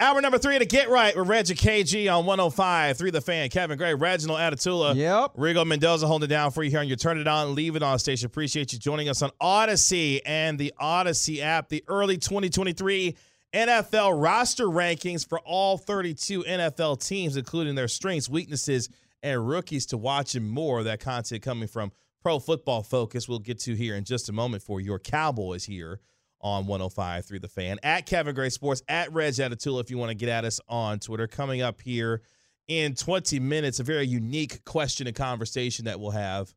Hour number three to Get Right with Reggie KG on 105 3 The Fan. Kevin Gray, Reginald Atatula. Yep. Rigo Mendoza holding it down for you here on your Turn It On, Leave It On station. Appreciate you joining us on Audacy and the Audacy app. The early 2023 NFL roster rankings for all 32 NFL teams, including their strengths, weaknesses, and rookies to watch and more. Of that content coming from Pro Football Focus. We'll get to here in just a moment for your Cowboys here on 105 through the fan at Kevin Gray Sports at Reg Atatula if you want to get at us on Twitter. Coming up here in 20 minutes, a very unique question and conversation that we'll have.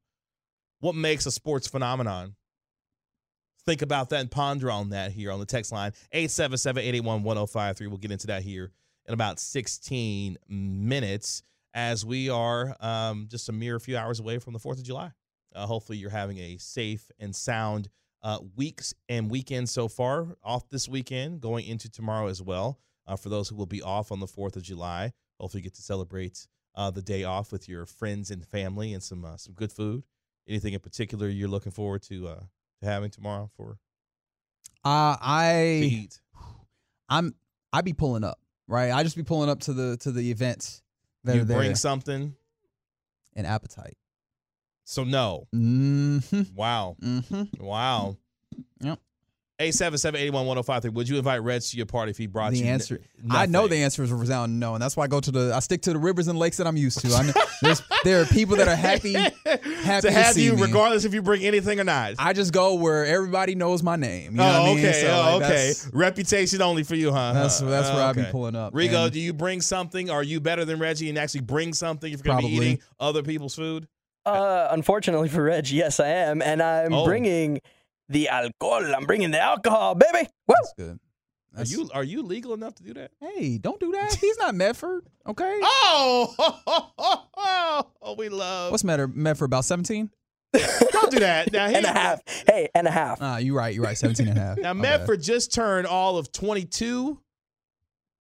What makes a sports phenomenon? Think about that and ponder on that here on the text line 877 881 1053. We'll get into that here in about 16 minutes as we are um, just a mere few hours away from the 4th of July. Uh, hopefully, you're having a safe and sound uh, weeks and weekends so far. Off this weekend, going into tomorrow as well. Uh, for those who will be off on the 4th of July, hopefully you get to celebrate uh, the day off with your friends and family and some uh, some good food. Anything in particular you're looking forward to uh, to having tomorrow for Uh, I? I'm I be pulling up, right? I just be pulling up to the to the events that You are there. bring something. an appetite. So no. Mm-hmm. Wow. Mm-hmm. Wow. Yep. 877-881-1053. Would you invite Reg to your party if he brought The you? n- answer, I know the answer is a resounding no, and that's why I go to the. I stick to the rivers and lakes that I'm used to. I know, there are people that are happy, happy to have see you, me. regardless if you bring anything or not. I just go where everybody knows my name. You know oh, what I mean? okay. So, oh, like, okay. Reputation only for you, huh? That's- that's where Oh, I be pulling up. Rigo, And- do you bring something? Are you better than Reggie and actually bring something if you're going to be eating other people's food? Uh, unfortunately for Reg, yes, I am, and I'm Oh. bringing the alcohol. I'm bringing the alcohol, baby. Woo! That's good. Are you are you legal enough to do that? Hey, don't do that. He's not Medford. Okay. Oh, oh, oh, we love. What's Medford? Medford about 17? Don't do that. Now, he, and a half. Hey, and a half. Ah, you right. You're right. 17 and a half. Now, Okay. Just turned all of 22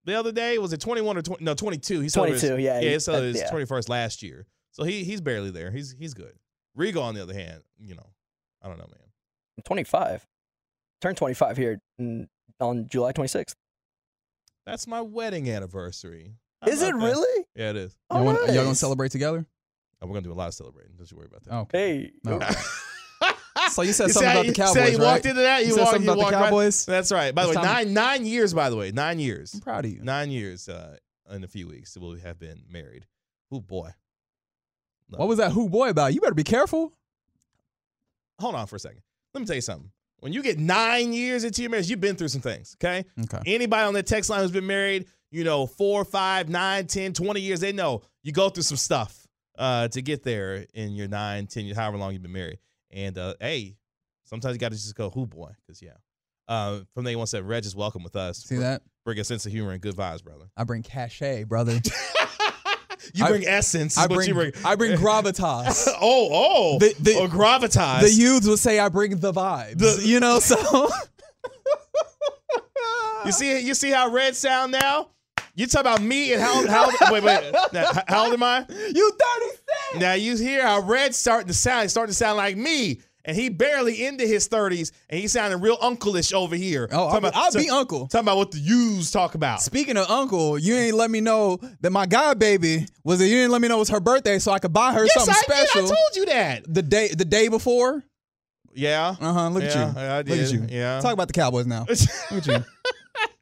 the other day. Was it 21 or 20? No, 22. He celebrated 22, his- yeah, Yeah, he- he celebrated uh, his yeah. 21st last year. So he he's barely there. He's he's good. Regal, on the other hand, you know, I don't know, man. I'm 25. Turn 25 here in, on July 26th. That's my wedding anniversary. How Is it that? really? Yeah, it is. Y'all, wanna, Oh, y'all gonna celebrate together? Oh, we're gonna do a lot of celebrating. Don't you worry about that. Oh, okay. Hey, No. So you said You something about you- the see how Cowboys, you right? walked into that. You, You said walked, something you about the walked right- Cowboys? That's right. By the way, nine nine years. By the way, nine years. I'm proud of you. Nine years uh, in a few weeks we'll have been married. Oh boy. What was that who boy about? You better be careful. Hold on for a second. Let me tell you something. When you get nine years into your marriage, you've been through some things. Okay. Okay. Anybody on that text line who's been married, you know, four, five, nine, 10, 20 years, they know you go through some stuff uh, to get there in your nine, 10 years, however long you've been married. And uh, hey, sometimes you got to just go, who boy? Because, yeah. Uh, from day one said, Reg is welcome with us. See that? Bring a sense of humor and good vibes, brother. I bring cachet, brother. You I- bring essence. I bring, you bring. I bring gravitas. oh, oh. The- the- oh, gravitas. the youths would say I bring the vibes. The- you know, so You see, you see how red sound now. You talk about me and how how wait wait now, how old am I? you 36. Now you hear how red starting to sound. It's starting to sound like me and he barely into his 30s, and he sounding real uncle-ish over here. Oh, Talking I'll, about- I'll be uncle. Talking about what the U's talk about. Speaking of uncle, you ain't let me know that my god baby was. You didn't let me know it was her birthday, so I could buy her yes, something I did. special. I told you that. the day the day before. Yeah. Uh huh. Look Yeah, at you. I Look at you. Yeah. Talk about the Cowboys now. Look at you.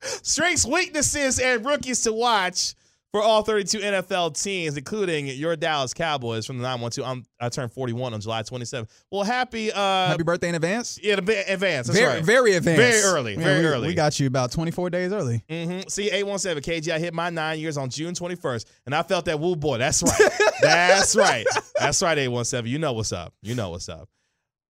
Strengths, weaknesses, and rookies to watch for all 32 NFL teams, including your Dallas Cowboys from the 912. I'm, I turned 41 on July 27th. Well, happy, uh, Happy birthday in advance. yeah, advance. That's very right. very advanced. Very early, Yeah, very we- early. We got you about 24 days early. Mm-hmm. See, 817 KG, I hit my nine years on June 21st, and I felt that woo boy. That's right. That's right. That's right, 817. You know what's up. You know what's up.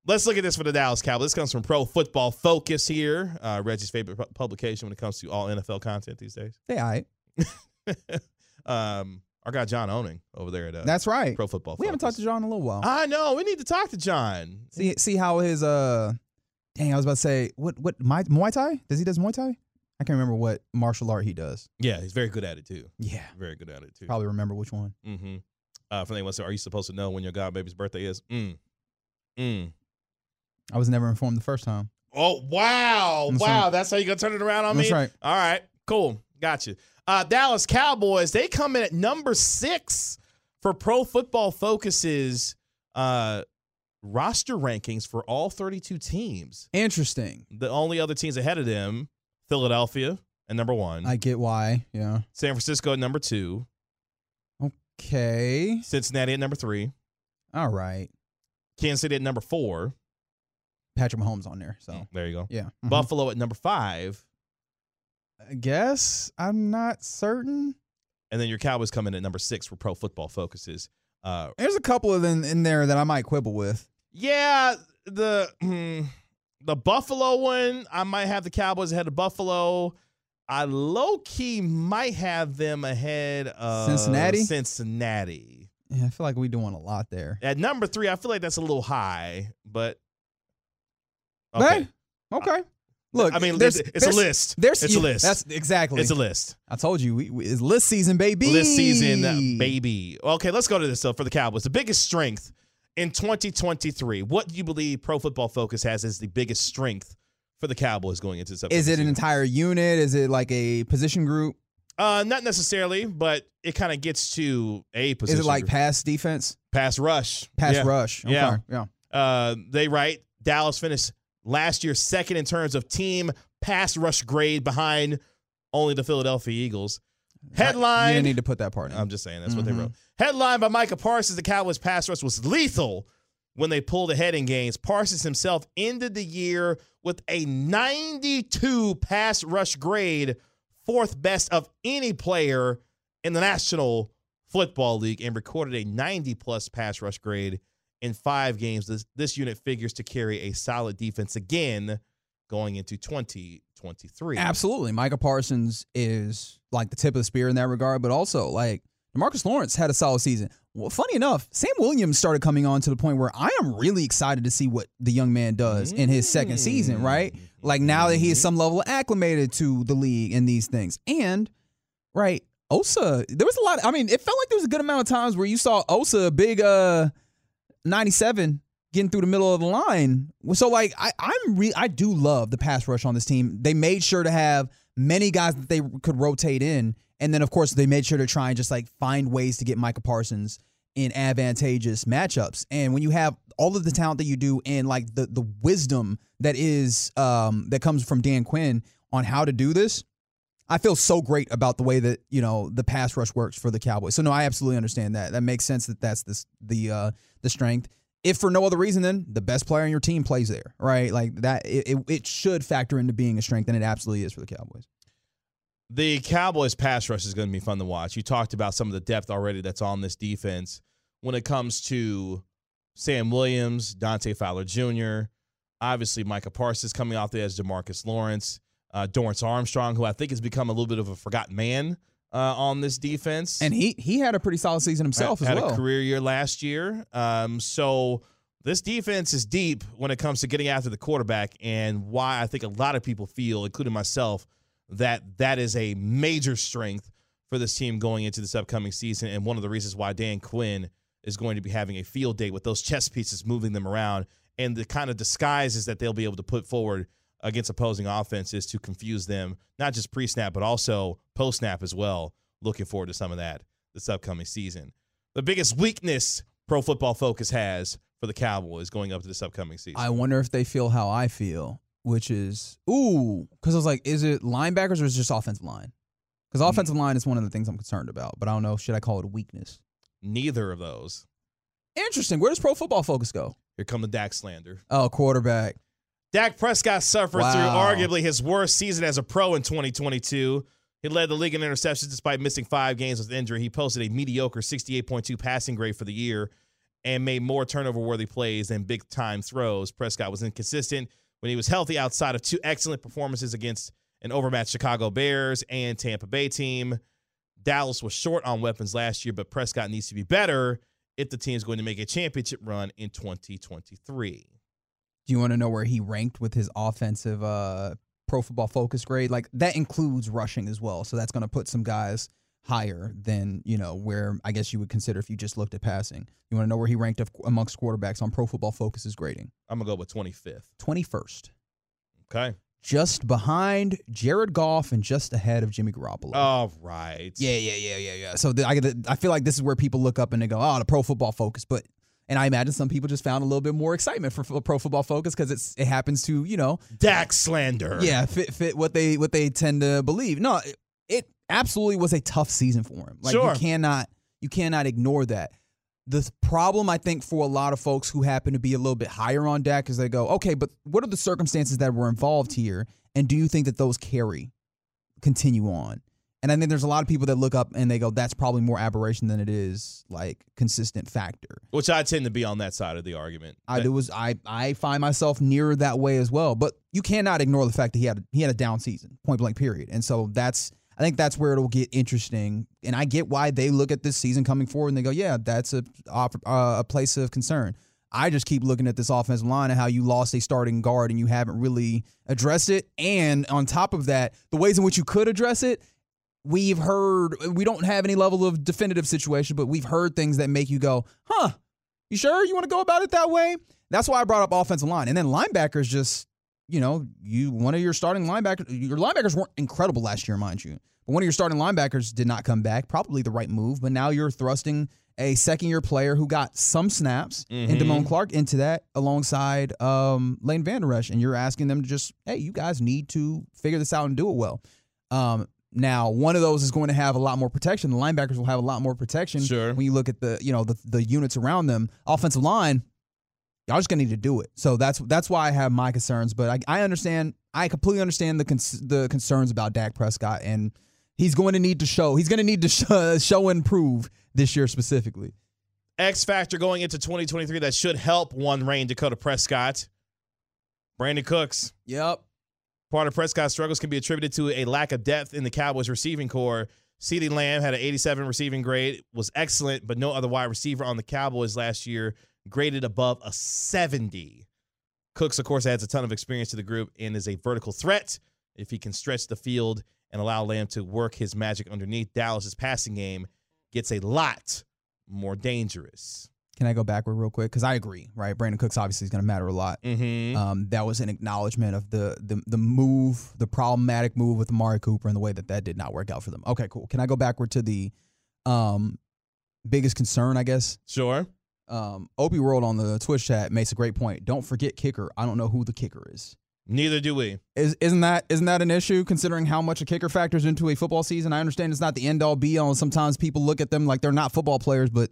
Let's look at this for the Dallas Cowboys. This comes from Pro Football Focus here, uh, Reggie's favorite pu- publication when it comes to all NFL content these days. Hey, all right. um, our guy John Owning over there at uh, That's right. Pro Football We haven't talked to John in a little while. I know. We need to talk to John. see see how his uh dang, I was about to say what what my Muay Thai? Does he does Muay Thai? I can't remember what martial art he does. Yeah, he's very good at it too. Yeah. Very good at it too. Probably remember which one. Mm-hmm. Uh, from anyone say, are you supposed to know when your god baby's birthday is? Mm. Mm. I was never informed the first time. Oh wow, That's wow! right. That's how you gonna turn it around on That's me? right. All right, cool, gotcha. Uh, Dallas Cowboys they come in at number six for Pro Football Focus's uh, roster rankings for all 32 teams. Interesting. The only other teams ahead of them, Philadelphia at number one, I get why. Yeah. San Francisco at number two, Okay. Cincinnati at number three, All right. Kansas City at number four. Patrick Mahomes on there. So There you go. yeah. Mhm. Buffalo at number five, I guess I'm not certain. and then your Cowboys come in at number six for Pro Football Focuses. Uh, There's a couple of them in there that I might quibble with. Yeah, the hmm, the Buffalo one, I might have the Cowboys ahead of Buffalo. I low key might have them ahead of Cincinnati? Cincinnati. Yeah, I feel like we're doing a lot there. At number three, I feel like that's a little high, but okay. Hey, okay. Look, I mean, there's, it's, there's- a list. There's it's a list. That's exactly. it's a list. I told you, we, we, it's list season, baby. List season, uh, baby. Okay, let's go to this though for the Cowboys. The biggest strength in 2023. What do you believe Pro Football Focus has as the biggest strength for the Cowboys going into this? Is it an entire unit? Is it like a position group? Uh, not necessarily, but it kind of gets to a position. Is it like group. pass defense, pass rush? pass Yeah. rush? Okay, Yeah. yeah. Uh, they write Dallas finished last year second in terms of team pass rush grade behind only the Philadelphia Eagles. You Headline. didn't need to put that part in. I'm just saying that's what they Mhm. wrote. Headline by Micah Parsons: The Cowboys pass rush was lethal when they pulled ahead in games. Parsons himself ended the year with a 92 pass rush grade, fourth best of any player in the National Football League, and recorded a 90 plus pass rush grade in five games. This, this unit figures to carry a solid defense again going into 2023. Absolutely. Micah Parsons is like the tip of the spear in that regard, but also like Marcus Lawrence had a solid season. Well, funny enough, Sam Williams started coming on to the point where I am really excited to see what the young man does in his second season, right? Like now that he is some level acclimated to the league and these things. And right, Osa, there was a lot I mean, it felt like there was a good amount of times where you saw Osa big uh 97 getting through the middle of the line. So like I I'm re- I do love the pass rush on this team. They made sure to have many guys that they could rotate in, and then of course they made sure to try and just like find ways to get Micah Parsons in advantageous matchups. And when you have all of the talent that you do and like the the wisdom that is um that comes from Dan Quinn on how to do this, I feel so great about the way that you know the pass rush works for the Cowboys. So no, I absolutely understand that. That makes sense that that's this the uh the strength. If for no other reason, then the best player on your team plays there, right? Like that, it, it, should factor into being a strength, and it absolutely is for the Cowboys. The Cowboys pass rush is going to be fun to watch. You talked about some of the depth already that's on this defense when it comes to Sam Williams, Dante Fowler Jr., obviously Micah Parsons coming off there as Demarcus Lawrence, uh, Dorance Armstrong, who I think has become a little bit of a forgotten man uh, on this defense. And he he had a pretty solid season himself had, as had well. a career year last year. Um, so this defense is deep when it comes to getting after the quarterback, and why I think a lot of people feel, including myself, that that is a major strength for this team going into this upcoming season, and one of the reasons why Dan Quinn is going to be having a field day with those chess pieces, moving them around and the kind of disguises that they'll be able to put forward against opposing offenses to confuse them, not just pre snap, but also post snap as well. Looking forward to some of that this upcoming season. The biggest weakness Pro Football Focus has for the Cowboys going up to this upcoming season. I wonder if they feel how I feel, which is ooh, because I was like, is it linebackers or is it just offensive line? Because Mm. offensive line is one of the things I'm concerned about, but I don't know. Should I call it a weakness? Neither of those. Interesting. Where does Pro Football Focus go? Here come the Dak slander. Oh, quarterback. Dak Prescott suffered Wow. through arguably his worst season as a pro in 2022. He led the league in interceptions despite missing five games with injury. He posted a mediocre 68.2 passing grade for the year and made more turnover worthy plays than big time throws. Prescott was inconsistent when he was healthy outside of two excellent performances against an overmatched Chicago Bears and Tampa Bay team. Dallas was short on weapons last year, but Prescott needs to be better if the team is going to make a championship run in 2023. Do you want to know where he ranked with his offensive uh, Pro Football Focus grade? Like that includes rushing as well, so that's going to put some guys higher than you know where I guess you would consider if you just looked at passing. You want to know where he ranked of, amongst quarterbacks on Pro Football Focus's grading? I'm going to go with 25th. Twenty first, Okay. just behind Jared Goff and just ahead of Jimmy Garoppolo. All right. Yeah, yeah, yeah, yeah, yeah. So the, I, get the- I feel like this is where people look up and they go, "Oh, the Pro Football Focus." But and I imagine some people just found a little bit more excitement for Pro Football Focus because it's it happens to you know Dak slander. yeah fit fit what they what they tend to believe. No, it, it absolutely was a tough season for him. Like Sure. you cannot you cannot ignore that. The problem I think for a lot of folks who happen to be a little bit higher on Dak is they go, okay, but what are the circumstances that were involved here, and do you think that those carry, continue on? And I think there's a lot of people that look up and they go, that's probably more aberration than it is like consistent factor. Which I tend to be on that side of the argument. I do was I I find myself nearer that way as well. But you cannot ignore the fact that he had he had a down season, point blank period. And so that's I think that's where it'll get interesting. And I get why they look at this season coming forward and they go, yeah, that's a uh, a place of concern. I just keep looking at this offensive line and how you lost a starting guard and you haven't really addressed it. And on top of that, the ways in which you could address it, we've heard we don't have any level of definitive situation, but we've heard things that make you go, huh, you sure you want to go about it that way? That's why I brought up offensive line. And then linebackers just, you know, you one of your starting linebackers, your linebackers weren't incredible last year, mind you. But one of your starting linebackers did not come back. Probably the right move, but now you're thrusting a second year player who got some snaps and Mhm. Damone Clark into that alongside um, Leighton Vander Esch, and you're asking them to just, hey, you guys need to figure this out and do it well. Um, now, one of those is going to have a lot more protection. The linebackers will have a lot more protection. Sure. When you look at the, you know, the the units around them, offensive line, y'all just gonna need to do it. So that's that's why I have my concerns. But I, I understand, I completely understand the cons- the concerns about Dak Prescott, and he's going to need to show. He's going to need to show, show and prove this year specifically. X factor going into 2023 that should help one Rayne Dakota Prescott. Brandin Cooks. Yep. Part of Prescott's struggles can be attributed to a lack of depth in the Cowboys receiving core. CeeDee Lamb had an 87 receiving grade, was excellent, but no other wide receiver on the Cowboys last year graded above a 70. Cooks, of course, adds a ton of experience to the group and is a vertical threat. If he can stretch the field and allow Lamb to work his magic underneath, Dallas's passing game gets a lot more dangerous. Can I go backward real quick? Because I agree, right? Brandin Cooks obviously is going to matter a lot. Mm-hmm. Um, that was an acknowledgement of the, the the move, the problematic move with Amari Cooper and the way that that did not work out for them. Okay, cool. Can I go backward to the um, biggest concern, I guess? sure. Um, Opie World on the Twitch chat makes a great point. Don't forget kicker. I don't know who the kicker is. Neither do we. Is isn't that isn't that an issue considering how much a kicker factors into a football season? I understand it's not the end all be all. Sometimes people look at them like they're not football players, but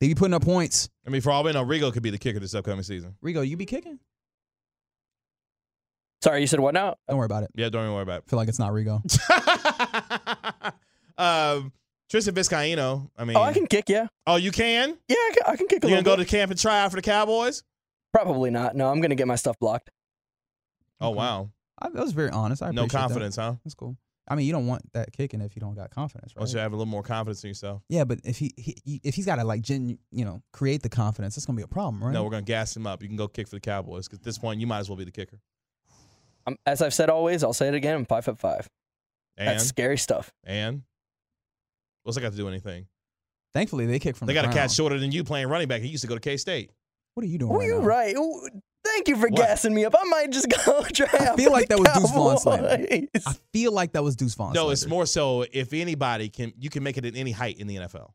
they be putting up points. I mean, for all we know, Rigo could be the kicker this upcoming season. Rigo, you be kicking? Sorry, you said what now? Don't worry about it. Yeah, don't even worry about I feel like it's not Rigo. it. um, Tristan Vizcaino. I mean, Oh, I can kick, yeah. Oh, you can? Yeah, I can, I can kick a You little gonna go bit. to camp and try out for the Cowboys? Probably not. No, I'm going to get my stuff blocked. Oh Okay. wow, I, that was very honest. I no appreciate that. confidence, huh? That's cool. I mean, you don't want that kicking if you don't got confidence, right? don't you have a little more confidence in yourself? Yeah, but if he, he if he's got to like gen, you know, create the confidence, that's gonna be a problem, right? No, we're gonna gas him up. You can go kick for the Cowboys because at this point you might as well be the kicker. I'm, as I've said always, I'll say it again. I'm five foot five. And That's scary stuff. and what's that got to do anything? Thankfully, they kick from. They the got a ground. cat shorter than you playing running back. He used to go to K State. What are you doing? Oh, right you're now? right. Ooh, Thank you for What? gassing me up. I might just go try I feel like that was Deuce Vaughn slander. I feel like that was Deuce Vaughn. No, it's more so if anybody can, you can make it at any height in the NFL.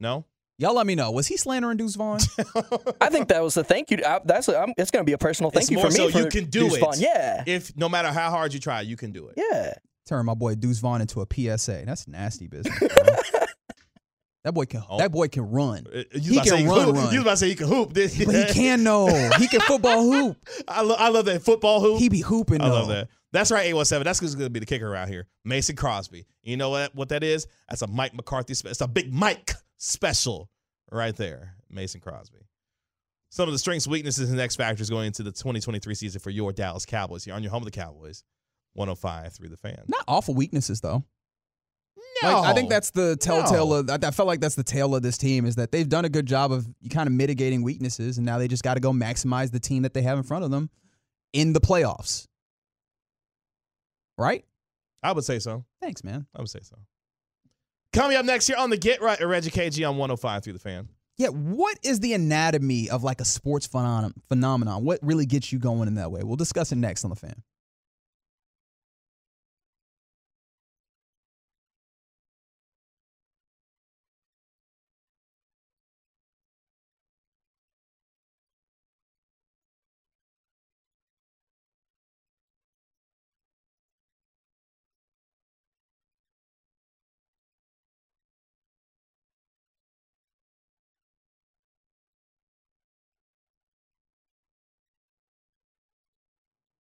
No, Y'all let me know. Was he slandering Deuce Vaughn? I think that was the thank you. I, that's I'm, it's going to be a personal thank it's you more for me. so for you can do Deuce it. Vaughn. Yeah, If no matter how hard you try, you can do it. yeah. Turn my boy Deuce Vaughn into a PSA. That's nasty business. that boy can. Oh. That boy can run. Uh, He about to say can run, hoop. run. You was about to say he can hoop. But he can know. He can football hoop. I, lo- I love that football hoop. He be hooping. I love that. That's right, 817. That's who's going to be the kicker around here. Mason Crosby. You know what, what that is? That's a Mike McCarthy. Spe- it's a big Mike special right there. Mason Crosby. Some of the strengths, weaknesses, and X factors going into the 2023 season for your Dallas Cowboys here on your home of the Cowboys. 105 through the fan. Not awful weaknesses though. No. Like, I think that's the telltale No. of. I, I felt like that's the tale of this team is that they've done a good job of kind of mitigating weaknesses, and now they just got to go maximize the team that they have in front of them in the playoffs. Right? I would say so. Thanks, man. I would say so. Coming up next here on the Get Right or Reggie KG on 105 through the fan. Yeah, what is the anatomy of like a sports phenom- phenomenon? What really gets you going in that way? We'll discuss it next on the fan.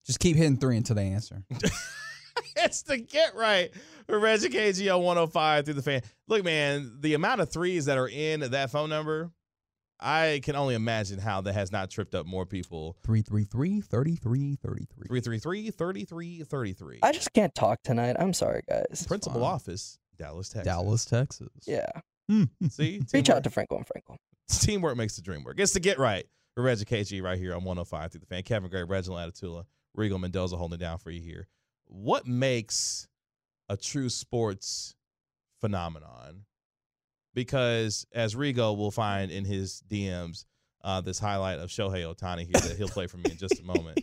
Just keep hitting three until they answer. it's the Get Right or Reggie KG on 105 through the fan. Look, man, the amount of threes that are in that phone number, I can only imagine how that has not tripped up more people. 333 33 33. 333 3333. I just can't talk tonight. I'm sorry, guys. Principal fine. office, Dallas, Texas. Dallas, Texas. Yeah, hmm. See? reach out to Franco and Franco. Teamwork makes the dream work. It's the Get Right with Reggie KG right here on 105 through the fan. Kevin Gray, Reginald Atatula, Rigo Mendoza holding it down for you here. What makes a true sports phenomenon? Because as Rigo will find in his DMs, uh, this highlight of Shohei Ohtani here that he'll play for me in just a moment.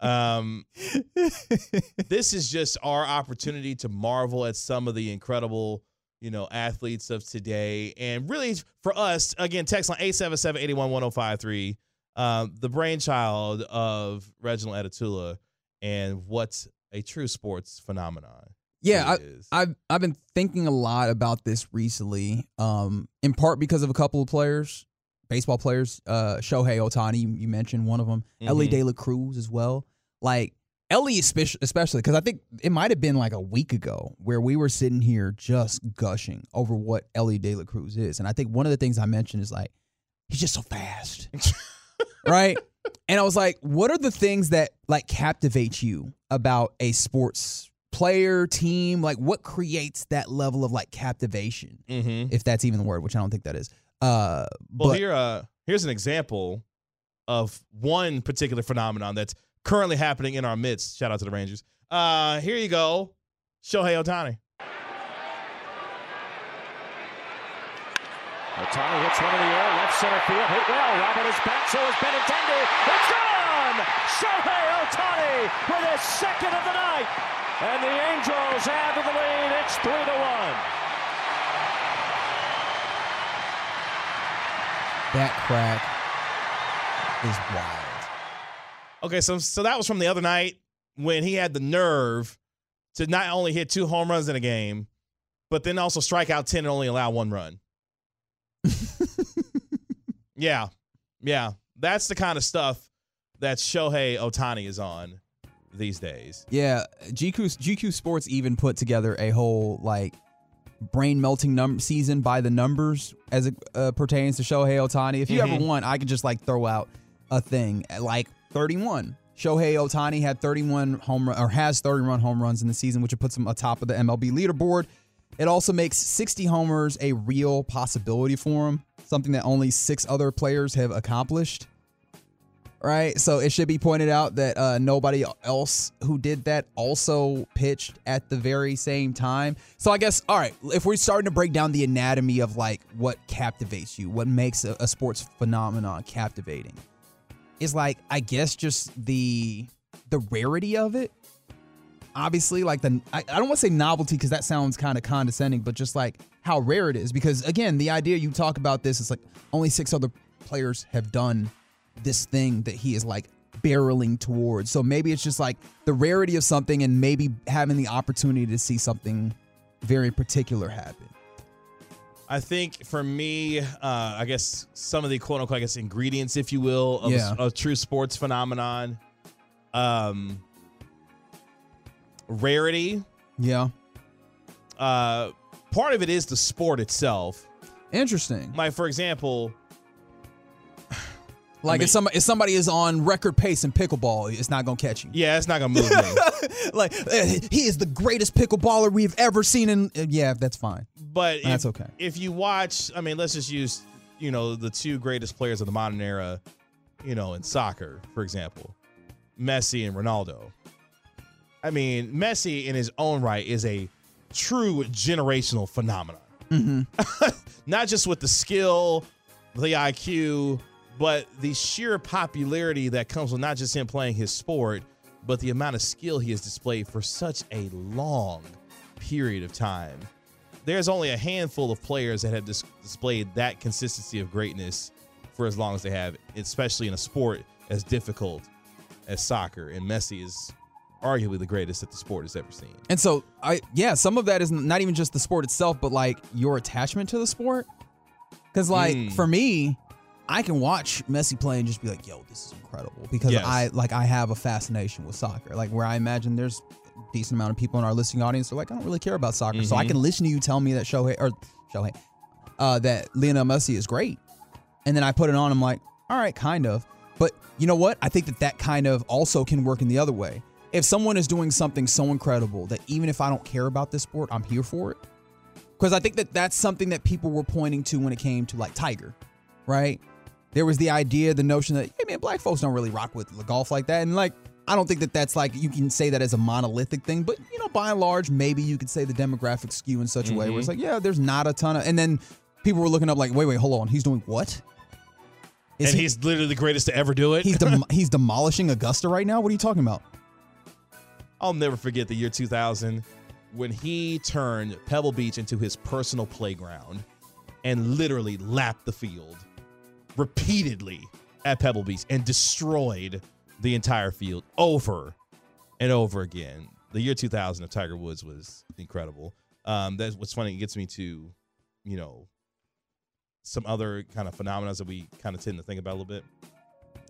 Um, this is just our opportunity to marvel at some of the incredible, you know, athletes of today. And really for us, again, text line 877-811-1053, um, the brainchild of Reginald Atatula and what's a true sports phenomenon. Yeah, really. I've I've been thinking a lot about this recently, um, in part because of a couple of players, baseball players. Uh, Shohei Ohtani, you, mentioned one of them. Elly Mhm. De La Cruz as well. Like Elly, especially, especially because I think it might have been like a week ago where we were sitting here just gushing over what Elly De La Cruz is, and I think one of the things I mentioned is like he's just so fast, right? And I was like, what are the things that like captivate you about a sports player, team? Like what creates that level of like captivation? mm-hmm. If that's even the word, which I don't think that is. Uh Well, but here, uh, here's an example of one particular phenomenon that's currently happening in our midst. Shout out to the Rangers. Uh, here you go, Shohei Ohtani. Ohtani hits one in the air, left center field, hit well. Robert is back, so is Benintendi. It's gone! Shohei Ohtani with his second of the night. And the Angels have the lead. It's 3 to 1. that crack is wild. Okay, so so that was from the other night when he had the nerve to not only hit two home runs in a game, but then also strike out ten and only allow one run. Yeah, yeah, that's the kind of stuff that Shohei Ohtani is on these days. Yeah, GQ GQ Sports even put together a whole like brain melting num- season by the numbers as it uh, pertains to Shohei Ohtani. If you ever Mhm. want, I could just like throw out a thing like 31. Shohei Ohtani had 31 home run, or has 31 home runs in the season, which puts him atop of the MLB leaderboard. It also makes 60 homers a real possibility for him, something that only six other players have accomplished right? So it should be pointed out that uh, nobody else who did that also pitched at the very same time. So I guess, all right, if we're starting to break down the anatomy of like what captivates you, what makes a, a sports phenomenon captivating, is like I guess just the the rarity of it. Obviously, like the I, I don't want to say novelty because that sounds kind of condescending, but just like how rare it is. Because again, the idea you talk about this is like only six other players have done this thing that he is like barreling towards. So maybe it's just like the rarity of something and maybe having the opportunity to see something very particular happen. I think for me, uh, I guess some of the quote unquote, I guess, ingredients, if you will, of Yeah. a, a true sports phenomenon. Um, rarity. Yeah. Uh, part of it is the sport itself. Interesting. Like, for example, Like mean- if somebody if somebody is on record pace in pickleball, it's not gonna catch you. yeah, it's not gonna move me. like eh, he is the greatest pickleballer we've ever seen. In uh, yeah, that's fine. But That's if, okay. If you watch, I mean, let's just use, you know, the two greatest players of the modern era, you know, in soccer, for example, Messi and Ronaldo. I mean, Messi in his own right is a true generational phenomenon. Mm-hmm. Not just with the skill, the IQ, but the sheer popularity that comes with not just him playing his sport, but the amount of skill he has displayed for such a long period of time. There's only a handful of players that have dis- displayed that consistency of greatness for as long as they have, especially in a sport as difficult as soccer. And Messi is arguably the greatest that the sport has ever seen. And so I yeah, some of that is not even just the sport itself, but like your attachment to the sport. Because like Mm. for me, I can watch Messi play and just be like, "Yo, this is incredible," because Yes. I like I have a fascination with soccer. Like where I imagine there's a decent amount of people in our listening audience are like, "I don't really care about soccer," so I Mhm. can listen to you tell me that Shohei or Shohei, uh, that Lionel Messi is great, and then I put it on. I'm like, all right, kind of. But you know what? I think that that kind of also can work in the other way. If someone is doing something so incredible that even if I don't care about this sport, I'm here for it. Because I think that that's something that people were pointing to when it came to like Tiger, right? There was the idea, the notion that, hey man, black folks don't really rock with the golf like that. And like, I don't think that that's like, you can say that as a monolithic thing, but you know, by and large, maybe you could say the demographics skew in such a way where it's mm-hmm. like, yeah, there's not a ton of, and then people were looking up like, wait, wait, hold on, he's doing what? Is and he- he's literally the greatest to ever do it. he's dem- he's demolishing Augusta right now. What are you talking about? I'll never forget the year 2000 when he turned Pebble Beach into his personal playground and literally lapped the field repeatedly at Pebble Beach and destroyed the entire field over and over again. The year 2000 of Tiger Woods was incredible. Um, that's what's funny. It gets me to, you know, some other kind of phenomena that we kind of tend to think about a little bit.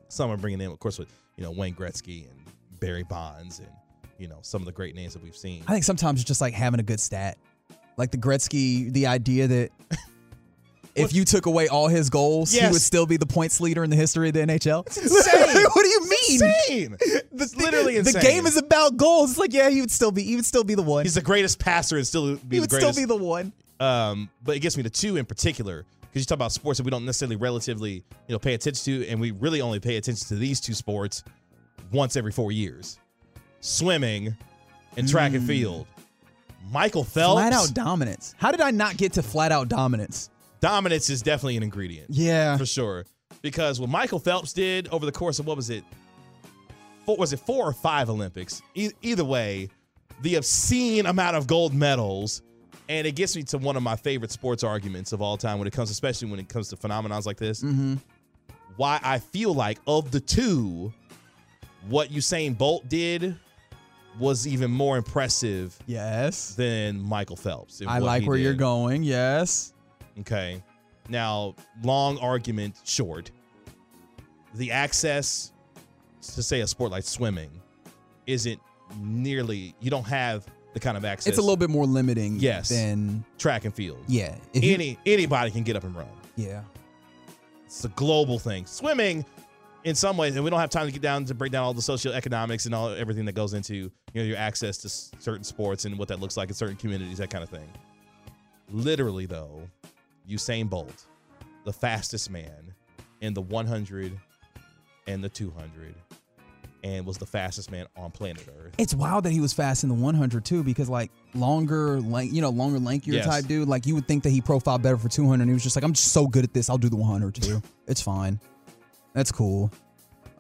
Some are bringing in, of course, with you know Wayne Gretzky and Barry Bonds and you know some of the great names that we've seen. I think sometimes it's just like having a good stat. Like the Gretzky, the idea that if you took away all his goals, he would still be the points leader in the history of the NHL. insane. what do you mean? insane. It's literally The game is about goals. It's like, yeah, he would still be he would still be the one. He's the greatest passer and still be he the would still be the one. um, but it gets me to two in particular because you talk about sports that we don't necessarily relatively you know pay attention to, and we really only pay attention to these two sports once every four years: swimming and track and field. Michael Phelps. Flat out dominance. How did I not get to flat out dominance? dominance is definitely an ingredient. Yeah. for sure. Because what Michael Phelps did over the course of what was it? Four, was it four or five Olympics? E- either way, the obscene amount of gold medals, and it gets me to one of my favorite sports arguments of all time when it comes, especially when it comes to phenomena like this. Mm-hmm. Why I feel like of the two, what Usain Bolt did was even more impressive Yes. than Michael Phelps. I like he where you're going. Yes. Okay. Now, long argument short, the access to say a sport like swimming isn't nearly you don't have the kind of access It's a little bit more limiting Yes. than track and field. yeah. If you- Any anybody can get up and run. yeah. It's a global thing. Swimming in some ways, and we don't have time to get down to break down all the socioeconomics and all everything that goes into you know your access to s- certain sports and what that looks like in certain communities, that kind of thing. Literally, though, Usain Bolt, the fastest man in the 100 and the 200, and was the fastest man on planet Earth. It's wild that he was fast in the 100 too, because like longer, like you know, longer, lankier Yes. type dude. Like you would think that he profiled better for 200. And he was just like, I'm just so good at this. I'll do the 100 too. it's fine. That's cool.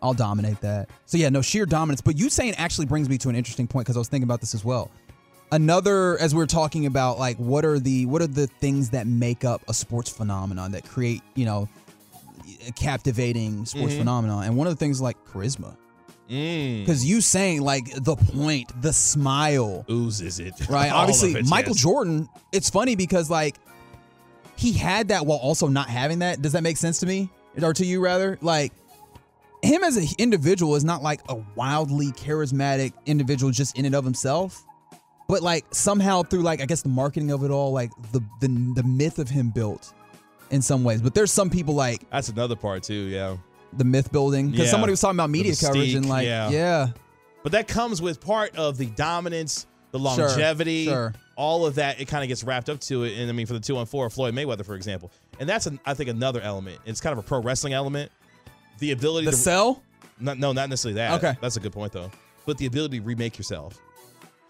I'll dominate that. So yeah, no sheer dominance. But you saying actually brings me to an interesting point because I was thinking about this as well. Another, as we are talking about, like what are the what are the things that make up a sports phenomenon that create you know a captivating sports phenomenon, and one of the things like charisma. Mm. Because you saying like the point, the smile, Oozes it. right? Obviously, it, Michael yes. Jordan. It's funny because like he had that while also not having that. Does that make sense to me or to you rather? Like him as an individual is not like a wildly charismatic individual just in and of himself. But like somehow through like I guess the marketing of it all, like the the the myth of him built in some ways. But there's some people like That's another part too. Yeah. the myth building because Yeah. somebody was talking about media coverage and like yeah. yeah. But that comes with part of the dominance, the Sure, longevity, sure. all of that. It kind of gets wrapped up to it. And I mean, for the two on four, Floyd Mayweather, for example, and that's an, I think another element. It's kind of a pro wrestling element. The ability The to sell. Not, no, not necessarily that. Okay. that's a good point though. But the ability to remake yourself.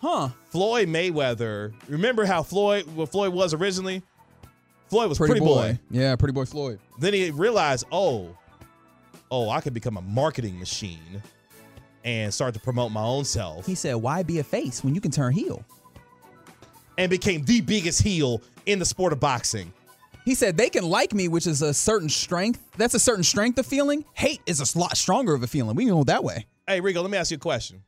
Huh. Floyd Mayweather. Remember how Floyd, what Floyd was originally? Floyd was Pretty, pretty, boy. boy. Yeah, pretty boy Floyd. Then he realized, oh, oh, I could become a marketing machine and start to promote my own self. He said, "Why be a face when you can turn heel?" and became the biggest heel in the sport of boxing. He said they can like me, which is a certain strength. That's a certain strength of feeling. Hate is a lot stronger of a feeling. We can go that way. Hey, Rigo, let me ask you a question.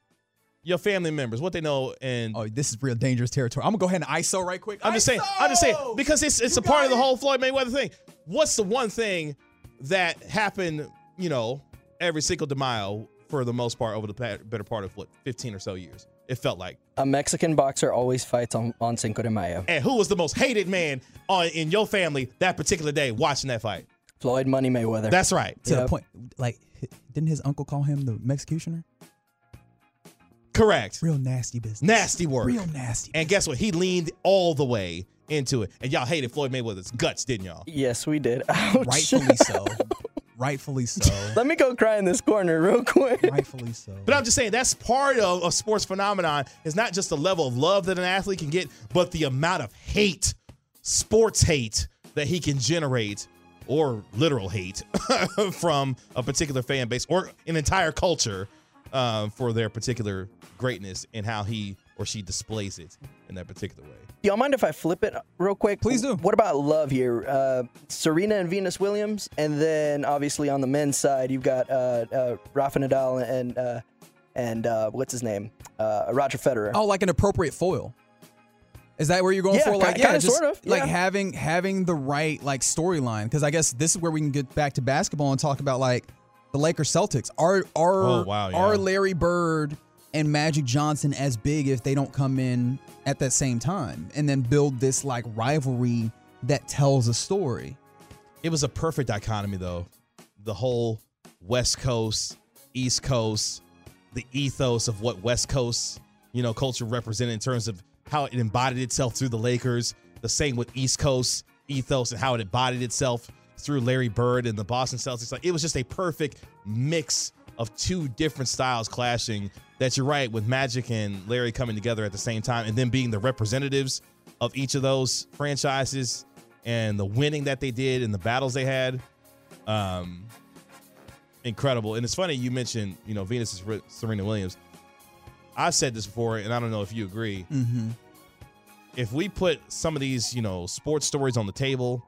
Your family members, what they know, and Oh, this is real dangerous territory. I'm gonna go ahead and ISO right quick. I'm just saying, I'm just saying, because it's it's You a part got of the whole Floyd Mayweather thing. What's the one thing that happened, you know, every single de Mayo for the most part over the better part of what 15 or so years? It felt like. A Mexican boxer always fights on, on Cinco de Mayo. And who was the most hated man on in your family that particular day watching that fight? Floyd Money Mayweather. That's right. to the point. Like, didn't his uncle call him the executioner? Correct. Real nasty business. Nasty work. Real nasty. And guess what? He leaned all the way into it. And y'all hated Floyd Mayweather's guts, didn't y'all? yes, we did. Ouch. Rightfully so. Rightfully so. Let me go cry in this corner real quick. Rightfully so. But I'm just saying that's part of a sports phenomenon. It's not just the level of love that an athlete can get, but the amount of hate, sports hate that he can generate, or literal hate from a particular fan base or an entire culture um, for their particular greatness and how he or she displays it in that particular way. Y'all mind if I flip it real quick? Please do. What about love here? Uh, Serena and Venus Williams, and then obviously on the men's side, you've got uh, uh, Rafa Nadal and uh, and uh, what's his name, uh, Roger Federer. Oh, like an appropriate foil. Is that where you're going Yeah, for? Like, ki- yeah, kinda, just sort of, like yeah. having having the right like storyline. Because I guess this is where we can get back to basketball and talk about like the Lakers Celtics. Are are Oh, wow, yeah. are Larry Bird and Magic Johnson as big if they don't come in at that same time and then build this like rivalry that tells a story? It was a perfect dichotomy, though. The whole West Coast, East Coast, the ethos of what West Coast, you know, culture represented in terms of how it embodied itself through the Lakers. The same with East Coast ethos and how it embodied itself through Larry Bird and the Boston Celtics. Like it was just a perfect mix of two different styles clashing. That you're right with Magic and Larry coming together at the same time, and then being the representatives of each of those franchises and the winning that they did and the battles they had. Um, incredible. And it's funny you mentioned, you know, Venus is Serena Williams. I've said this before, and I don't know if you agree. Mm-hmm. If we put some of these, you know, sports stories on the table,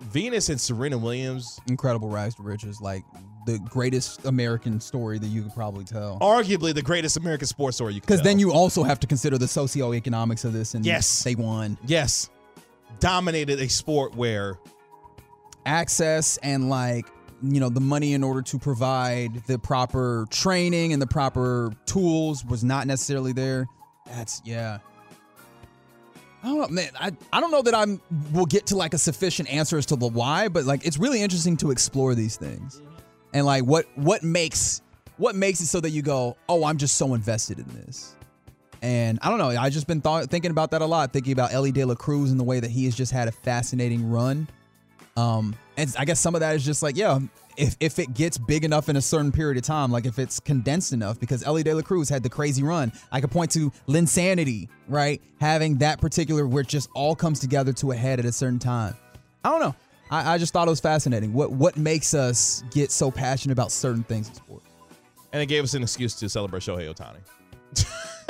Venus and Serena Williams, Incredible rise to riches, like the greatest American story that you could probably tell. arguably the greatest American sports story you could Because then you also have to consider the socioeconomics of this, and Yes. they won. yes, dominated a sport where access and like you know the money in order to provide the proper training and the proper tools was not necessarily there that's yeah I don't know, man. I, I don't know that I'm will get to like a sufficient answer as to the why, but like it's really interesting to explore these things, mm-hmm. And like what what makes what makes it so that you go, oh, I'm just so invested in this, and I don't know. I just been thought, thinking about that a lot, thinking about Elly De La Cruz and the way that he has just had a fascinating run. Um, and I guess some of that is just like, yeah, if, if it gets big enough in a certain period of time, like if it's condensed enough, because Elly De La Cruz had the crazy run. I could point to Linsanity, right? Having that particular where it just all comes together to a head at a certain time. I don't know. I, I just thought it was fascinating. What what makes us get so passionate about certain things in sports? And it gave us an excuse to celebrate Shohei Ohtani.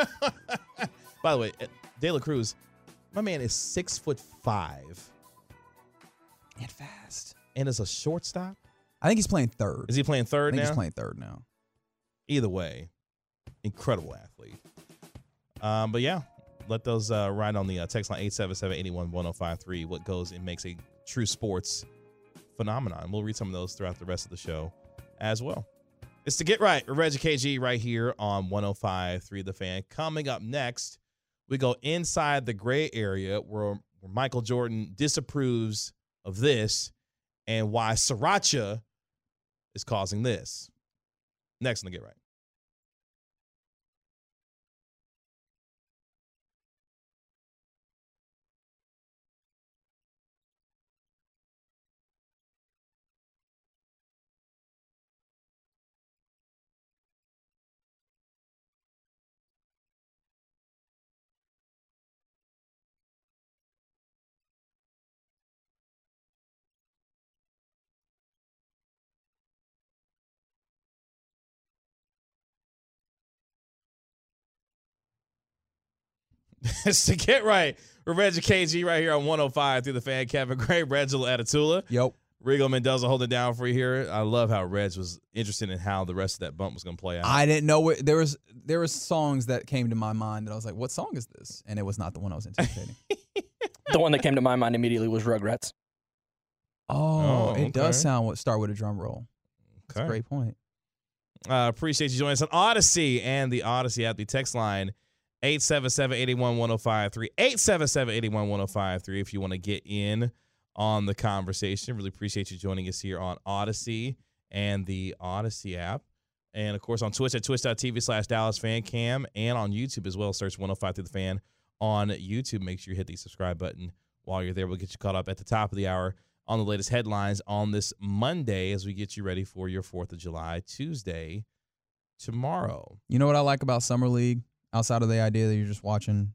By the way, De La Cruz, my man is six foot five And fast. and is a shortstop. I think he's playing third. Is he playing I third think now? he's playing third now. Either way, incredible athlete. Um, but yeah, let those uh, ride on the uh, text line 877-881-1053. What goes and makes a true sports phenomenon. We'll read some of those throughout the rest of the show as well. It's to get right. Reggie KG right here on 105.3 The Fan. Coming up next, we go inside the gray area where, where Michael Jordan disapproves of this and why Sriracha is causing this. Next on the Get Right. It's to get right. with Reggie KG right here on 105 through the fan. Kevin Gray, Reginald Atatula, Yep. Rigo Mendoza holding down for you here. I love how Reg was interested in how the rest of that bump was going to play out. I didn't know what there was. There was songs that came to my mind that I was like, "What song is this?" And it was not the one I was anticipating. The one that came to my mind immediately was Rugrats. oh, Oh, it does sound what start with a drum roll. That's a Okay. great point. Uh, appreciate you joining us on Audacy and the Audacy at The text line 877-881-1053. 877-881-1053 if you want to get in on the conversation. Really appreciate you joining us here on Audacy and the Audacy app. And of course on Twitch at twitch.tv slash Dallas Fan Cam and on YouTube as well. Search 105 through the fan on YouTube. Make sure you hit the subscribe button while you're there. We'll get you caught up at the top of the hour on the latest headlines on this Monday as we get you ready for your 4th of July, Tuesday, tomorrow. You know what I like about summer league outside of the idea that you're just watching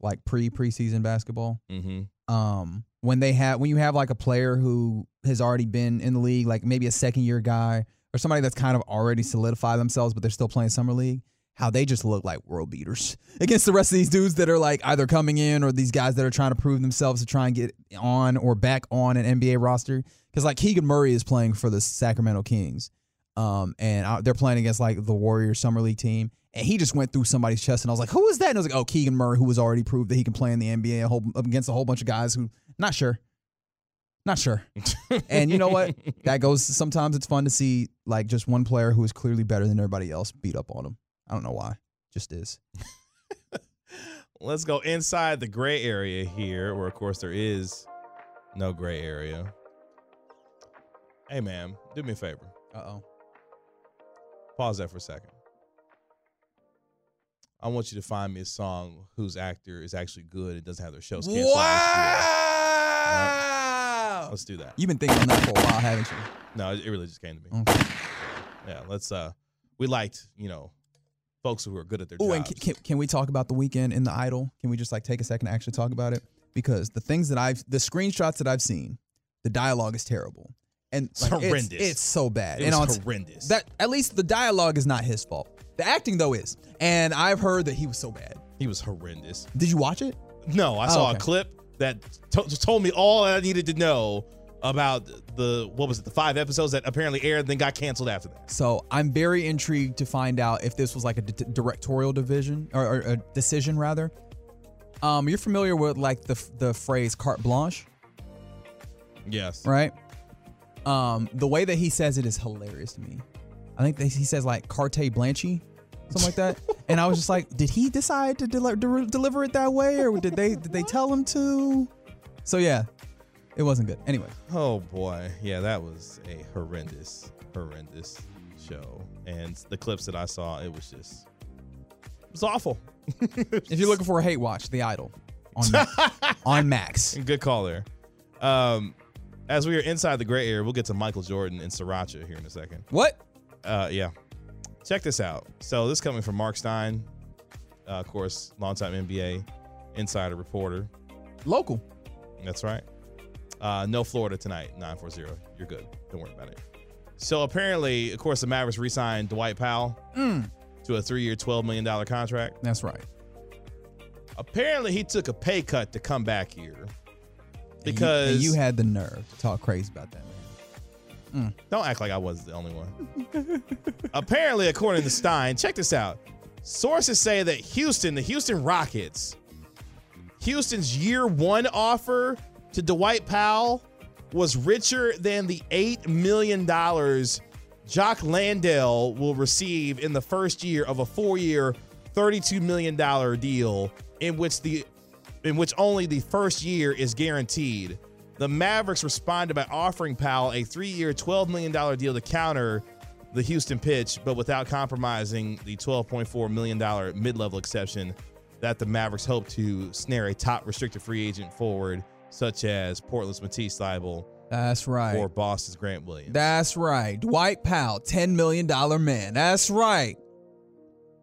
like pre preseason basketball. Mm-hmm. Um, when they have when you have like a player who has already been in the league, like maybe a second year guy or somebody that's kind of already solidified themselves, but they're still playing summer league. How they just look like world beaters against the rest of these dudes that are like either coming in or these guys that are trying to prove themselves to try and get on or back on an NBA roster. Because like Keegan Murray is playing for the Sacramento Kings, um, and uh, they're playing against like the Warriors summer league team, and he just went through somebody's chest, and I was like, "Who is that?" And I was like, "Oh, Keegan Murray, who was already proved that he can play in the NBA a whole, against a whole bunch of guys who not sure, not sure." and you know what? That goes. Sometimes it's fun to see like just one player who is clearly better than everybody else beat up on him. I don't know why, just is. Let's go inside the gray area here, where of course there is no gray area. Hey, man, do me a favor. Uh oh. Pause that for a second. I want you to find me a song whose actor is actually good and doesn't have their shows canceled. Wow. Let's do that. You've been thinking on that for a while, haven't you? No, it it really just came to me. Okay. Yeah, let's. uh We liked, you know, folks who are good at their Oh, and can, can, can we talk about the Weeknd in the Idol? Can we just like take a second to actually talk about it? Because the things that I've, the screenshots that I've seen, the dialogue is terrible, and It's like, horrendous. It's, so bad. It and was on- horrendous. That at least the dialogue is not his fault. The acting though is, and I've heard that he was so bad. he was horrendous. Did you watch it? No, I Oh, saw okay. a clip that to- told me all I needed to know about the what was it, the five episodes that apparently aired and then got canceled after that. So I'm very intrigued to find out if this was like a d- directorial division or, or a decision rather. Um, you're familiar with like the the phrase carte blanche, Yes. right? Um, the way that he says it is hilarious to me. I think that he says like carte blanchy, something like that. and I was just like, did he decide to deli- de- deliver it that way, or did they did they tell him to? So yeah, it wasn't good. Anyway, Oh boy, yeah, that was a horrendous, horrendous show. And the clips that I saw, it was just, it was awful. if you're looking for a hate watch, The Idol on on Max. Good call there. Um, as we are inside the gray area, we'll get to Michael Jordan and Sriracha here in a second. What? Uh, yeah. Check this out. So this coming from Marc Stein, uh, of course, longtime NBA insider reporter. Local. That's right. Uh, no Florida tonight, 940. You're good. Don't worry about it. So apparently, of course, the Mavericks re signed Dwight Powell to a three year, $12 million contract. That's right. Apparently, he took a pay cut to come back here And you- because and you, had the nerve to talk crazy about that, man. don't act like I was the only one. Apparently, according to Stein, check this out. Sources say that Houston, the Houston Rockets, Houston's year one offer to Dwight Powell was richer than the $8 million Jock Landale will receive in the first year of a four year, $32 million deal in which the in which only the first year is guaranteed. The Mavericks responded by offering Powell a three-year, $12 million deal to counter the Houston pitch, but without compromising the $12.4 million mid-level exception that the Mavericks hope to snare a top restricted free agent forward, such as Portland's Matisse Thybulle That's right. or Boston's Grant Williams. That's right. Dwight Powell, $10 million man. That's right.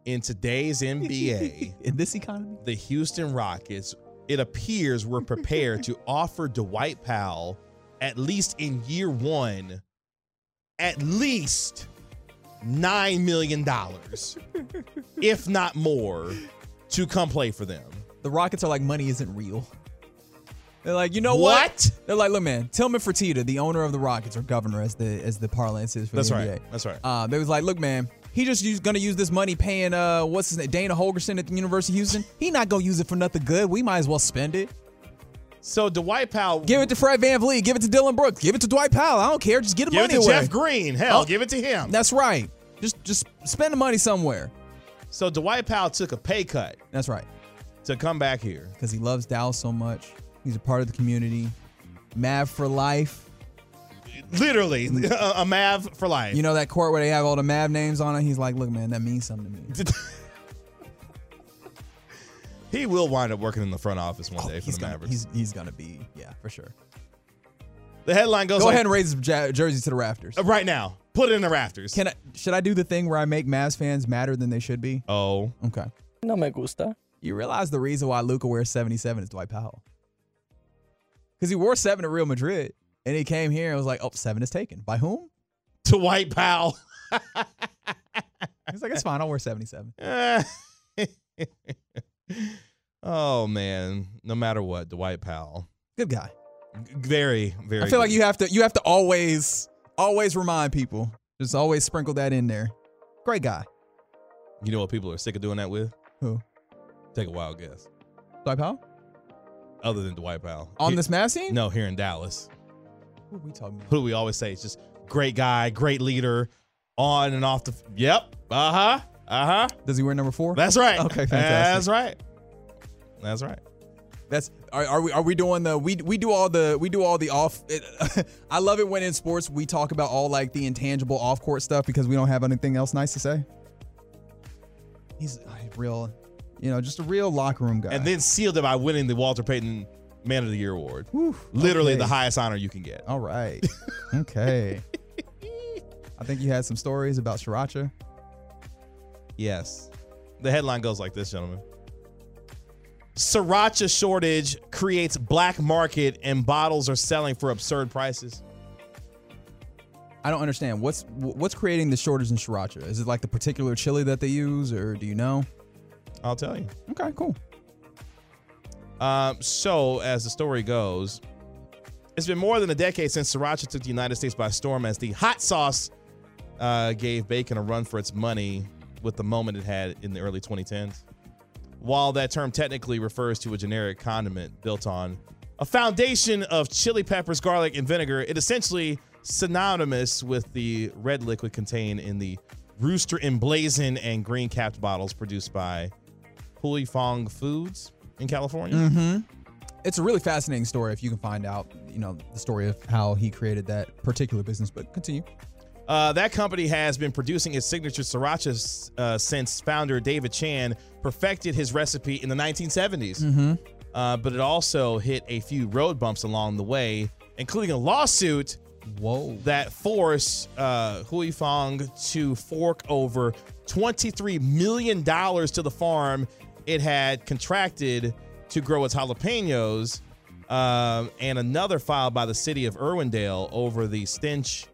In today's NBA, In this economy? the Houston Rockets, it appears we're prepared to offer Dwight Powell, at least in year one, at least $9 million, if not more, to come play for them. The Rockets are like, money isn't real. They're like, you know what? What? They're like, look, man, Tillman Fertitta, the owner of the Rockets, or governor, as the as the parlance is for That's the right. NBA. That's right. Uh, they was like, look, man, he just use, gonna use this money paying uh what's his name, Dana Holgorsen at the University of Houston. He not gonna use it for nothing good. We might as well spend it. So Dwight Powell, Give it to Fred VanVleet. Give it to Dillon Brooks. Give it to Dwight Powell. I don't care. Just get the give it money to away. Jeff Green. Hell, Oh. give it to him. That's right. Just just spend the money somewhere. So Dwight Powell took a pay cut That's right. to come back here. Because he loves Dallas so much. He's a part of the community. Mav for life. Literally, a, a Mav for life. You know that court where they have all the Mav names on it? He's like, look, man, that means something to me. he will wind up working in the front office one day for Oh, he's the gonna, Mavericks. he's, he's gonna be, yeah, for sure. the headline goes Go like, ahead and raise his ja- jersey to the rafters. uh, right now. Put it in the rafters. Can I, should I do the thing where I make Mavs fans madder than they should be? oh, Okay. No me gusta. You realize the reason why Luka wears 77 is Dwight Powell. Because he wore seven at Real Madrid, and he came here and was like, oh, seven is taken. By whom? To Dwight Powell. He's like, it's fine. I'll wear 77. oh man, no matter what, Dwight Powell, Good guy. Very, very. I feel like you have to you have to always always remind people. Just always sprinkle that in there. Great guy. You know what people are sick of doing that with? Who? Take a wild guess. Dwight Powell? Other than Dwight Powell On He- this mass scene? No, here in Dallas. Who we talking about? Who do we always say? It's just great guy, great leader, on and off the. f- Yep. Uh huh. Uh huh. Does he wear number four? That's right. Okay, Fantastic. That's right. That's right. That's are, are we are we doing the we we do all the we do all the off it, I love it when in sports we talk about all like the intangible off court stuff because we don't have anything else nice to say. He's a real, you know, just a real locker room guy. And then sealed it by winning the Walter Payton Man of the Year award. Whew, Literally okay. the highest honor you can get. All right. okay. I think you had some stories about Sriracha. Yes. The headline goes like this, gentlemen. Sriracha shortage creates black market and bottles are selling for absurd prices. I don't understand what's what's creating the shortage in Sriracha. Is it like the particular chili that they use, or do you know? I'll tell you. Okay, cool. Um, so, as the story goes, it's been more than a decade since Sriracha took the United States by storm as the hot sauce uh, gave bacon a run for its money with the moment it had in the early 2010s. While that term technically refers to a generic condiment built on a foundation of chili peppers, garlic, and vinegar, it essentially synonymous with the red liquid contained in the rooster emblazoned and green capped bottles produced by Huy Fong Foods in California. Mm-hmm. It's a really fascinating story if you can find out, you know, the story of how he created that particular business. But continue. Uh, that company has been producing its signature sriracha uh, since founder David Tran perfected his recipe in the 1970s. Mm-hmm. Uh, but it also hit a few road bumps along the way, including a lawsuit Whoa. that forced uh, Huy Fong to fork over $23 million to the farm it had contracted to grow its jalapenos um, and another filed by the city of Irwindale over the stench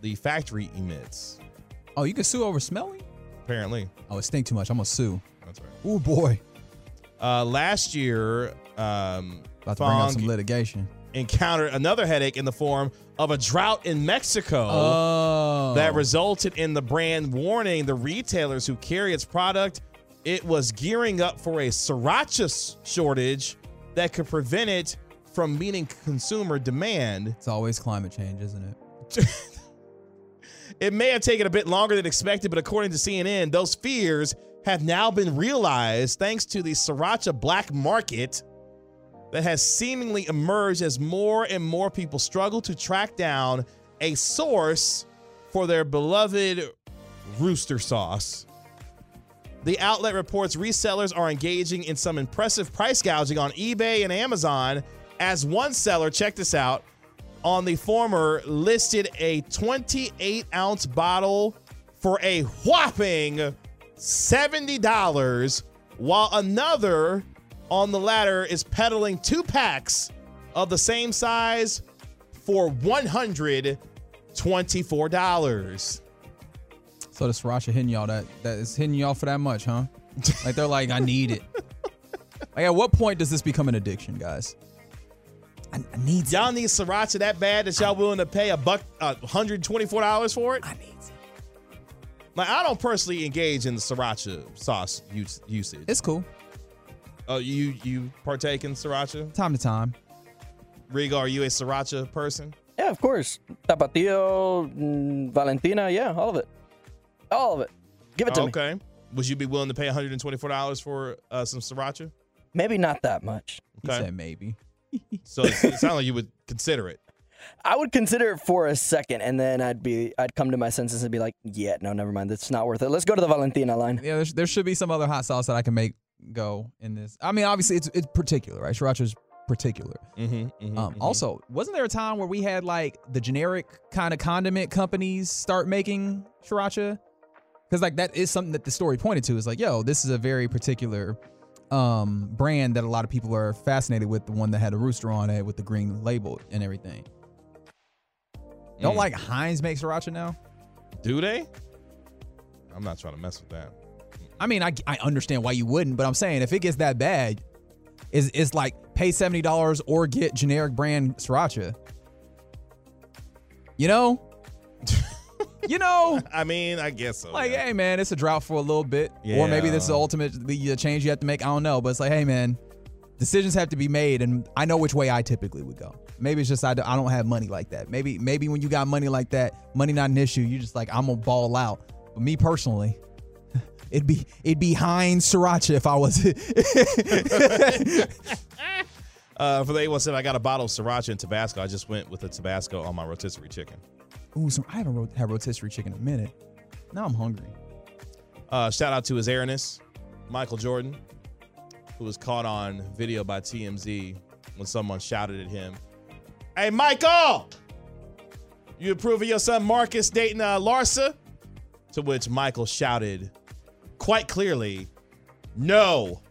the factory emits. Oh, you can sue over smelling? Apparently, Oh, it stink too much. I'm gonna sue. that's right. Oh boy. Uh, last year, um, About to bring up some litigation. encountered another headache in the form of a drought in Mexico. Oh. that resulted in the brand warning the retailers who carry its product it was gearing up for a sriracha shortage that could prevent it from meeting consumer demand. It's always climate change, isn't it? It may have taken a bit longer than expected, but according to CNN, those fears have now been realized thanks to the sriracha black market that has seemingly emerged as more and more people struggle to track down a source for their beloved rooster sauce. The outlet reports resellers are engaging in some impressive price gouging on eBay and Amazon as one seller, check this out, on the former listed a 28 ounce bottle for a whopping $70, while another on the latter is peddling two packs of the same size for $124. So the sriracha hitting y'all that that is hitting y'all for that much, huh? like they're like, I need it. Like at what point does this become an addiction, guys? I, I need some. Y'all need sriracha that bad that y'all willing to pay a buck, uh, $124 for it? I need some. Like, I don't personally engage in the sriracha sauce use, usage. It's cool. Oh, you you partake in sriracha? Time to time. Rigo, are you a sriracha person? Yeah, of course. Tapatio, mm, Valentina, yeah, all of it. All of it. Give it to me. okay. Would you be willing to pay $124 for uh, some sriracha? Maybe not that much. He Okay. said maybe. So it, it sounds like you would consider it. I would consider it for a second, and then I'd be, I'd come to my senses and be like, yeah, no, never mind. It's not worth it. Let's go to the Valentina line. Yeah, there's, there should be some other hot sauce that I can make go in this. I mean, obviously it's it's particular, right? Sriracha's particular. Mm-hmm, Um, Also, wasn't there a time where we had like the generic kind of condiment companies start making sriracha? Because like that is something that the story pointed to. Is like, yo, this is a very particular um, brand that a lot of people are fascinated with. The one that had a rooster on it with the green label and everything. Don't Mm. like Heinz make sriracha now? Do they? I'm not trying to mess with that. I mean, I, I understand why you wouldn't, but I'm saying if it gets that bad, is it's like pay seventy dollars or get generic brand sriracha. You know, you know, I mean, I guess so. like yeah. hey man, it's a drought for a little bit, or maybe this is ultimately Yeah. the change you have to make. I don't know, but it's like hey man, decisions have to be made, and I know which way I typically would go. Maybe it's just I, don't- I don't have money like that. Maybe maybe when you got money like that, money not an issue. You just like I'm gonna ball out. But me personally, it'd be it'd be Heinz Sriracha if I was. Uh, for the 817, I got a bottle of sriracha and Tabasco. I just went with the Tabasco on my rotisserie chicken. Ooh, some, I haven't ro- had rotisserie chicken in a minute. Now I'm hungry. Uh, shout out to his airness, Michael Jordan, who was caught on video by TMZ when someone shouted at him, Hey, Michael! You approve of your son Marcus dating uh, Larsa? To which Michael shouted quite clearly, No.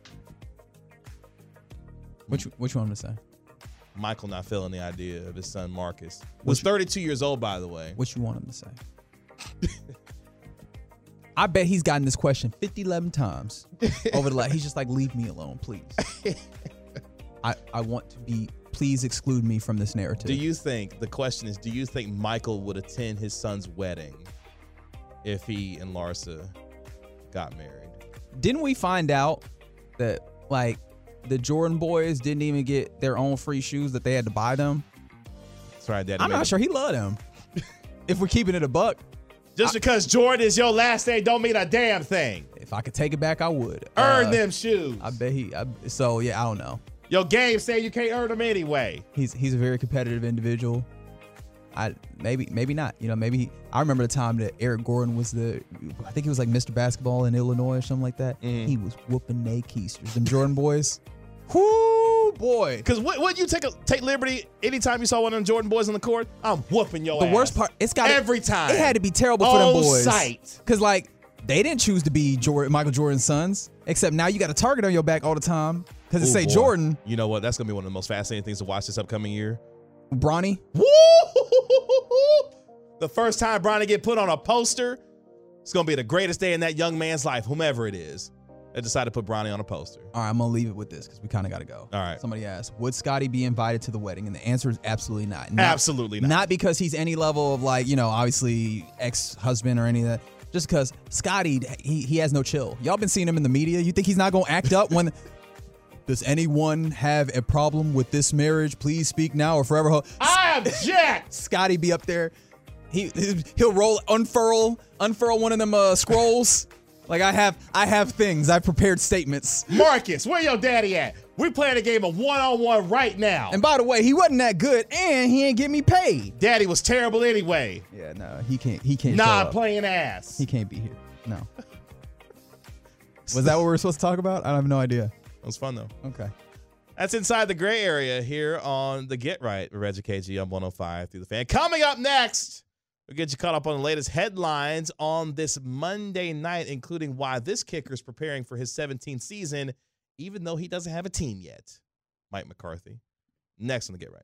Which which one to say? Michael not feeling the idea of his son Marcus. Was 32 years old, by the way. What you want him to say? I bet he's gotten this question 50, 11 times over the last. He's just like, leave me alone, please. I, I want to be, please exclude me from this narrative. Do you think, the question is, do you think Michael would attend his son's wedding if he and Larsa got married? Didn't we find out that, like, the Jordan boys didn't even get their own free shoes, that they had to buy them? That's right, Daddy. I'm not sure he loved them. if we're keeping it a buck, Just because Jordan is your last name don't mean a damn thing. if I could take it back, I would. Earn Uh, them shoes. I bet he. I, so yeah, I don't know. Your game say you can't earn them anyway. He's he's a very competitive individual. I maybe maybe not. You know, maybe he, I remember the time that Eric Gordon was the I think he was like Mr. Basketball in Illinois or something like that. Mm-hmm. He was whooping they keisters. Them Jordan boys. Whoo boy. Because what would you take a, take liberty anytime you saw one of them Jordan boys on the court? I'm whooping your The ass. worst part, it's got every time. It had to be terrible for them On boys. sight. Cause like they didn't choose to be Jordan, Michael Jordan's sons. Except now you got a target on your back all the time. Because it say boy. Jordan, You know what? That's gonna be one of the most fascinating things to watch this upcoming year. Bronny. Woo! The first time Bronny get put on a poster, it's gonna be the greatest day in that young man's life, whomever it is. They decided to put Bronny on a poster. All right, I'm gonna leave it with this because we kind of got to go. All right. Somebody asked, would Scotty be invited to the wedding? And the answer is absolutely not. Not- Absolutely not. Not because he's any level of like, you know, obviously ex-husband or any of that. Just because Scotty, he, he has no chill. Y'all been seeing him in the media. You think he's not gonna act up when? Does anyone have a problem with this marriage? Please speak now or forever. hold. I object. Scotty be up there. He he'll roll unfurl unfurl one of them uh, scrolls. like I have I have things. I've prepared statements. Marcus, where your daddy at? We playing a game of one-on-one right now. And by the way, he wasn't that good, and he ain't get me paid. daddy was terrible anyway. Yeah, no, he can't. He can't. show Nah, up. playing ass. He can't be here. No. Was that what we were supposed to talk about? I have no idea. It was fun though. Okay. That's inside the gray area here on the Get Right with Reggie KG on 105 through the fan. Coming up next, we'll get you caught up on the latest headlines on this Monday night, including why this kicker is preparing for his 17th season, even though he doesn't have a team yet. Mike McCarthy. Next on the Get Right.